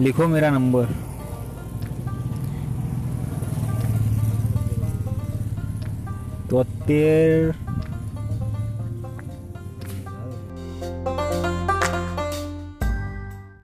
लिखो मेरा नंबर। તોતેર